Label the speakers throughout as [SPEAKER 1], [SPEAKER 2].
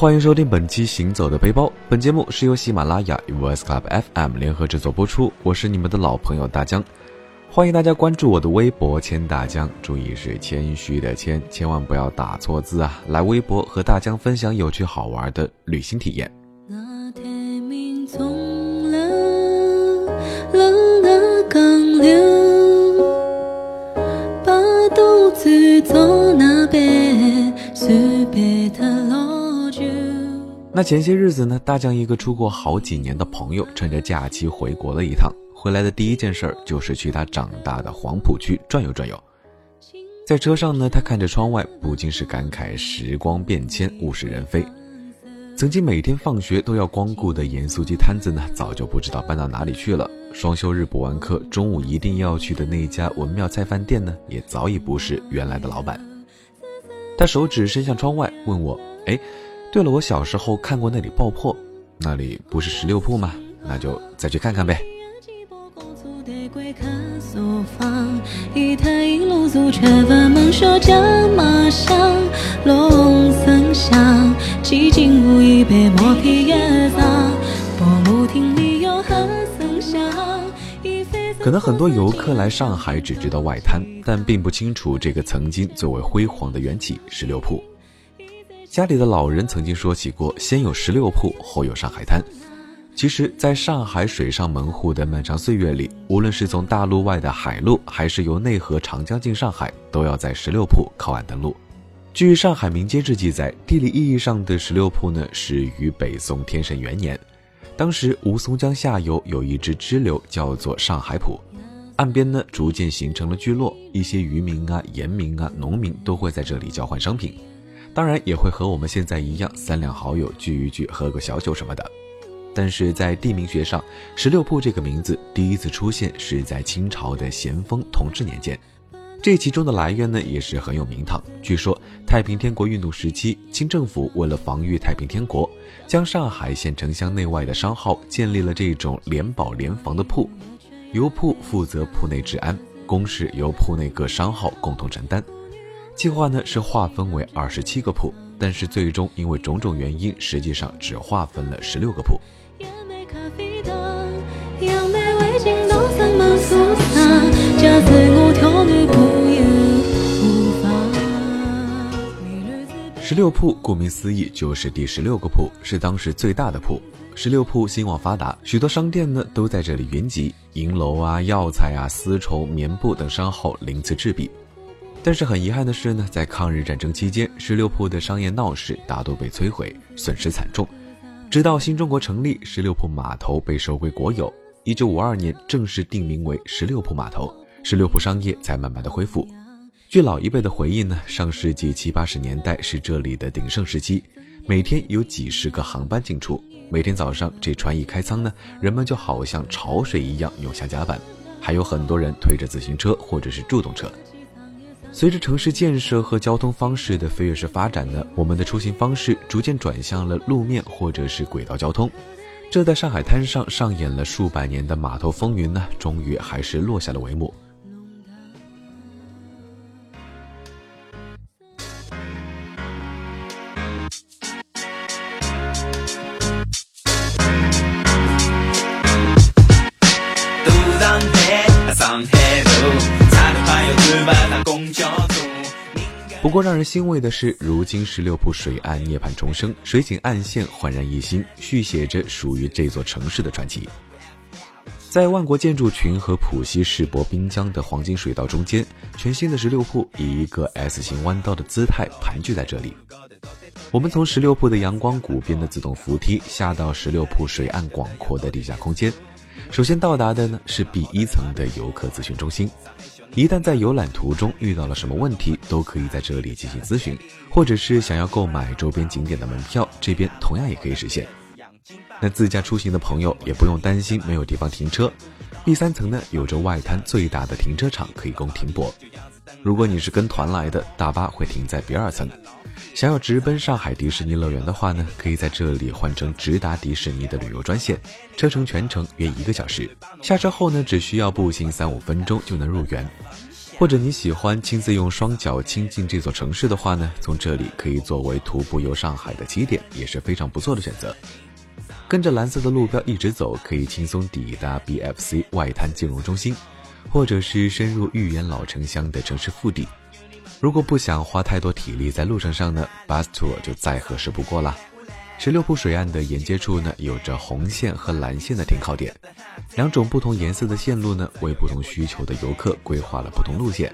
[SPEAKER 1] 欢迎收听本期《行走的背包》。本节目是由喜马拉雅与 Voice Club FM 联合制作播出。我是你们的老朋友大江，欢迎大家关注我的微博“千大江”，注意是谦虚的谦，千万不要打错字啊！来微博和大江分享有趣好玩的旅行体验。那前些日子呢，大江一个出国好几年的朋友，趁着假期回国了一趟。回来的第一件事儿就是去他长大的黄浦区转悠转悠。在车上呢，他看着窗外，不禁是感慨时光变迁，物是人非。曾经每天放学都要光顾的盐酥鸡摊子呢，早就不知道搬到哪里去了。双休日补完课，中午一定要去的那家文庙菜饭店呢，也早已不是原来的老板。他手指伸向窗外，问我：“哎。”对了，我小时候看过那里爆破，那里不是十六铺吗？那就再去看看呗。可能很多游客来上海只知道外滩，但并不清楚这个曾经最为辉煌的缘起——十六铺。家里的老人曾经说起过，先有十六铺，后有上海滩。其实，在上海水上门户的漫长岁月里，无论是从大陆外的海路，还是由内河长江进上海，都要在十六铺靠岸登陆。据《上海民间志》记载，地理意义上的十六铺呢，始于北宋天圣元年。当时吴淞江下游有一支支流，叫做上海浦，岸边呢逐渐形成了聚落，一些渔民啊、盐民啊、农民都会在这里交换商品。当然也会和我们现在一样，三两好友聚一聚，喝个小酒什么的。但是在地名学上，十六铺这个名字第一次出现是在清朝的咸丰同治年间。这其中的来源呢，也是很有名堂。据说太平天国运动时期，清政府为了防御太平天国，将上海县城乡内外的商号建立了这种联保联防的铺，由铺负责铺内治安，公事由铺内各商号共同承担。计划呢是划分为二十七个铺，但是最终因为种种原因，实际上只划分了十六个铺。十六铺顾名思义就是第十六个铺，是当时最大的铺。十六铺兴旺发达，许多商店呢都在这里云集，银楼啊、药材啊、丝绸、棉布等商号鳞次栉比。但是很遗憾的是呢，在抗日战争期间，十六铺的商业闹市大多被摧毁，损失惨重。直到新中国成立，十六铺码头被收归国有。一九五二年正式定名为十六铺码头，十六铺商业才慢慢的恢复。据老一辈的回忆呢，上世纪七八十年代是这里的鼎盛时期，每天有几十个航班进出。每天早上这船一开舱呢，人们就好像潮水一样涌向甲板，还有很多人推着自行车或者是助动车。随着城市建设和交通方式的飞跃式发展呢，我们的出行方式逐渐转向了路面或者是轨道交通。这在上海滩上上演了数百年的码头风云呢，终于还是落下了帷幕。不过让人欣慰的是，如今十六铺水岸涅槃重生，水景岸线焕然一新，续写着属于这座城市的传奇。在万国建筑群和浦西世博滨江的黄金水道中间，全新的十六铺以一个 S 型弯道的姿态盘踞在这里。我们从十六铺的阳光谷边的自动扶梯下到十六铺水岸广阔的地下空间。首先到达的呢是 B 一层的游客咨询中心，一旦在游览途中遇到了什么问题，都可以在这里进行咨询，或者是想要购买周边景点的门票，这边同样也可以实现。那自驾出行的朋友也不用担心没有地方停车第三层呢有着外滩最大的停车场可以供停泊。如果你是跟团来的，大巴会停在第二层。想要直奔上海迪士尼乐园的话呢，可以在这里换成直达迪士尼的旅游专线，车程全程约一个小时。下车后呢，只需要步行三五分钟就能入园。或者你喜欢亲自用双脚亲近这座城市的话呢，从这里可以作为徒步游上海的起点，也是非常不错的选择。跟着蓝色的路标一直走，可以轻松抵达 BFC 外滩金融中心，或者是深入豫园老城乡的城市腹地。如果不想花太多体力在路程上呢，bus tour 就再合适不过了。十六铺水岸的沿街处呢，有着红线和蓝线的停靠点，两种不同颜色的线路呢，为不同需求的游客规划了不同路线。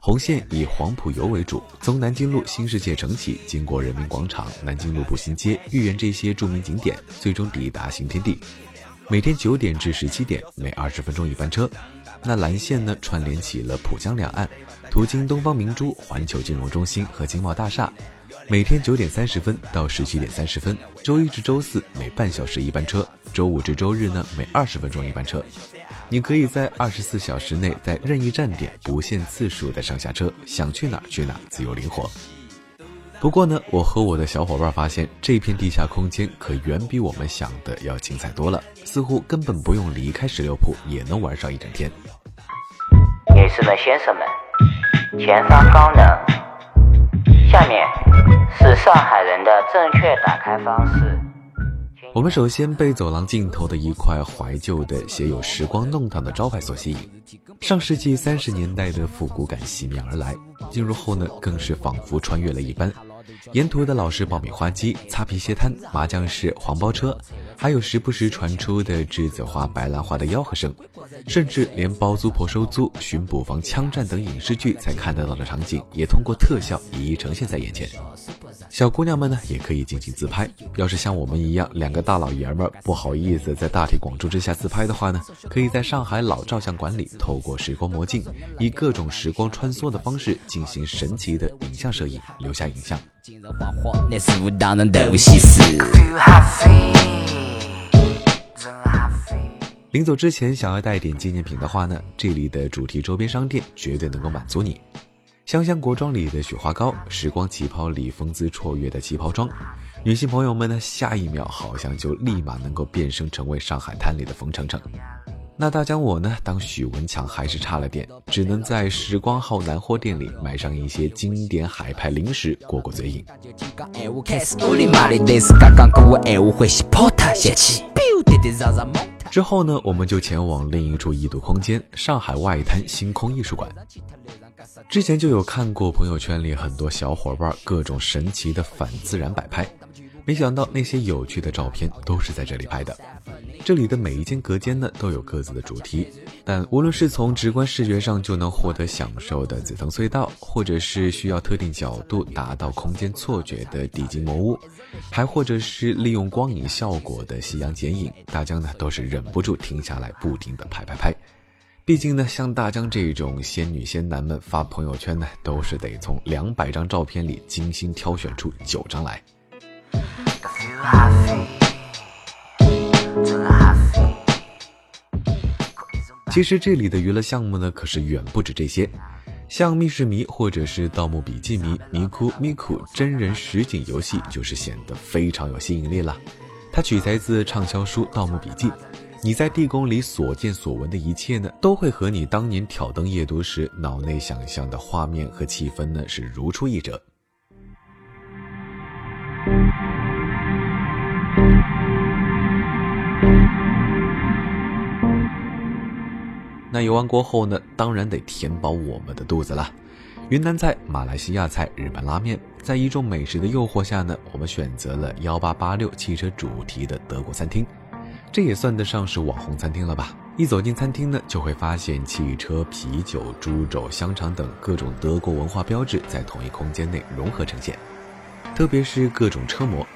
[SPEAKER 1] 红线以黄埔游为主，从南京路新世界城起，经过人民广场、南京路步行街、豫园这些著名景点，最终抵达新天地。每天九点至十七点，每二十分钟一班车。那蓝线呢，串联起了浦江两岸，途经东方明珠、环球金融中心和金茂大厦。每天九点三十分到十七点三十分，周一至周四每半小时一班车，周五至周日呢每二十分钟一班车。你可以在二十四小时内在任意站点不限次数的上下车，想去哪儿去哪儿，自由灵活。不过呢，我和我的小伙伴发现，这片地下空间可远比我们想的要精彩多了，似乎根本不用离开十六铺也能玩上一整天。
[SPEAKER 2] 女士们、先生们，前方高能。下面是上海人的正确打开方式。
[SPEAKER 1] 我们首先被走廊尽头的一块怀旧的写有“时光弄堂”的招牌所吸引，上世纪三十年代的复古感袭面而来。进入后呢，更是仿佛穿越了一般。沿途的老式爆米花机、擦皮鞋摊、麻将室、黄包车，还有时不时传出的栀子花、白兰花的吆喝声，甚至连包租婆收租、巡捕房枪战等影视剧才看得到的场景，也通过特效一一呈现在眼前。小姑娘们呢，也可以尽情自拍。要是像我们一样两个大老爷们儿不好意思在大庭广众之下自拍的话呢，可以在上海老照相馆里透过时光魔镜，以各种时光穿梭的方式进行神奇的影像摄影，留下影像。临走之前想要带点纪念品的话呢，这里的主题周边商店绝对能够满足你。香香国妆里的雪花膏，时光旗袍里风姿绰约的旗袍装，女性朋友们呢，下一秒好像就立马能够变身成为上海滩里的冯程程。那大江我呢，当许文强还是差了点，只能在时光号南货店里买上一些经典海派零食过过嘴瘾。之后呢，我们就前往另一处异度空间——上海外滩星空艺术馆。之前就有看过朋友圈里很多小伙伴各种神奇的反自然摆拍。没想到那些有趣的照片都是在这里拍的。这里的每一间隔间呢都有各自的主题，但无论是从直观视觉上就能获得享受的紫藤隧道，或者是需要特定角度达到空间错觉的地精魔屋，还或者是利用光影效果的夕阳剪影，大江呢都是忍不住停下来不停的拍拍拍。毕竟呢，像大江这种仙女仙男们发朋友圈呢，都是得从两百张照片里精心挑选出九张来。其实这里的娱乐项目呢，可是远不止这些，像密室迷或者是盗墓笔记迷、迷窟、咪库真人实景游戏，就是显得非常有吸引力了。它取材自畅销书《盗墓笔记》，你在地宫里所见所闻的一切呢，都会和你当年挑灯夜读时脑内想象的画面和气氛呢，是如出一辙。那游玩过后呢，当然得填饱我们的肚子了。云南菜、马来西亚菜、日本拉面，在一众美食的诱惑下呢，我们选择了幺八八六汽车主题的德国餐厅。这也算得上是网红餐厅了吧？一走进餐厅呢，就会发现汽车、啤酒、猪肘、香肠等各种德国文化标志在同一空间内融合呈现。特别是各种车模，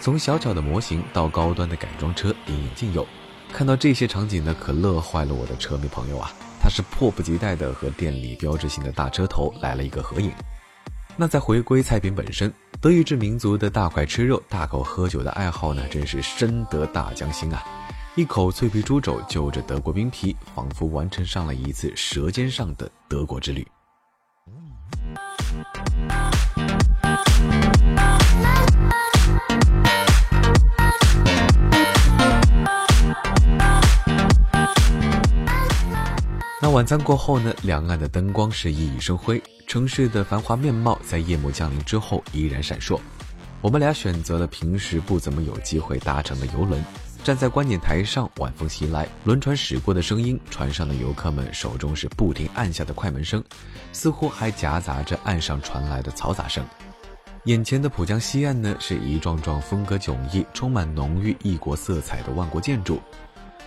[SPEAKER 1] 从小巧的模型到高端的改装车，应有尽有。看到这些场景呢，可乐坏了我的车迷朋友啊！他是迫不及待地和店里标志性的大车头来了一个合影。那再回归菜品本身，德意志民族的大块吃肉、大口喝酒的爱好呢，真是深得大江心啊！一口脆皮猪肘就着德国冰皮，仿佛完成上了一次舌尖上的德国之旅。那晚餐过后呢，两岸的灯光是熠熠生辉，城市的繁华面貌在夜幕降临之后依然闪烁。我们俩选择了平时不怎么有机会搭乘的游轮，站在观景台上，晚风袭来，轮船驶过的声音，船上的游客们手中是不停按下的快门声，似乎还夹杂着岸上传来的嘈杂声。眼前的浦江西岸呢，是一幢幢风格迥异、充满浓郁异国色彩的万国建筑；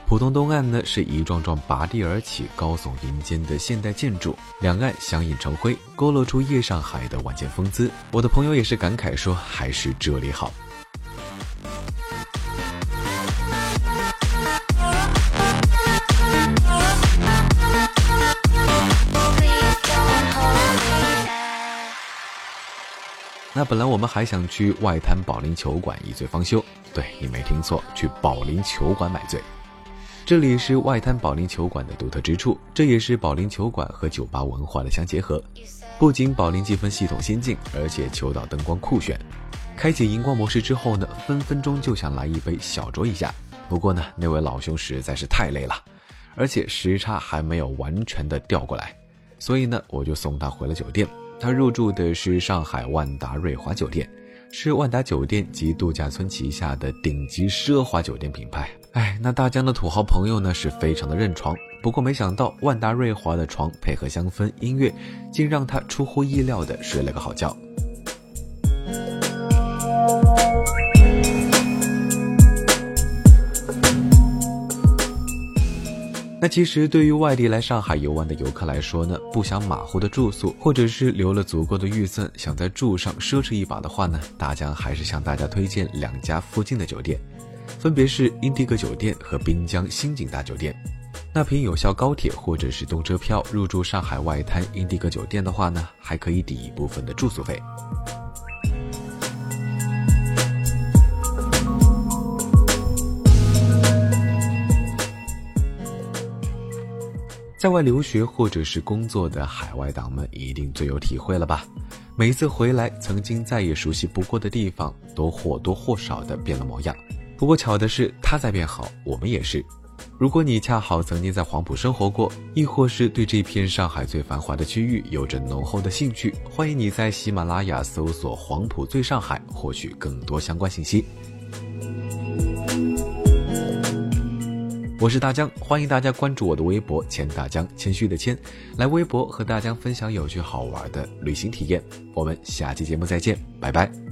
[SPEAKER 1] 浦东东岸呢，是一幢幢拔地而起、高耸云间的现代建筑，两岸相映成辉，勾勒出夜上海的晚间风姿。我的朋友也是感慨说：“还是这里好。”那本来我们还想去外滩保龄球馆一醉方休，对你没听错，去保龄球馆买醉。这里是外滩保龄球馆的独特之处，这也是保龄球馆和酒吧文化的相结合。不仅保龄积分系统先进，而且球道灯光酷炫。开启荧光模式之后呢，分分钟就想来一杯小酌一下。不过呢，那位老兄实在是太累了，而且时差还没有完全的调过来，所以呢，我就送他回了酒店。他入住的是上海万达瑞华酒店，是万达酒店及度假村旗下的顶级奢华酒店品牌。哎，那大疆的土豪朋友呢是非常的认床，不过没想到万达瑞华的床配合香氛音乐，竟让他出乎意料的睡了个好觉。那其实对于外地来上海游玩的游客来说呢，不想马虎的住宿，或者是留了足够的预算想在住上奢侈一把的话呢，大疆还是向大家推荐两家附近的酒店，分别是英迪格酒店和滨江新景大酒店。那凭有效高铁或者是动车票入住上海外滩英迪格酒店的话呢，还可以抵一部分的住宿费。在外留学或者是工作的海外党们一定最有体会了吧？每一次回来，曾经再也熟悉不过的地方，都或多或少的变了模样。不过巧的是，他在变好，我们也是。如果你恰好曾经在黄埔生活过，亦或是对这片上海最繁华的区域有着浓厚的兴趣，欢迎你在喜马拉雅搜索“黄埔最上海”，获取更多相关信息。我是大江，欢迎大家关注我的微博“钱大江”，谦虚的谦，来微博和大江分享有趣好玩的旅行体验。我们下期节目再见，拜拜。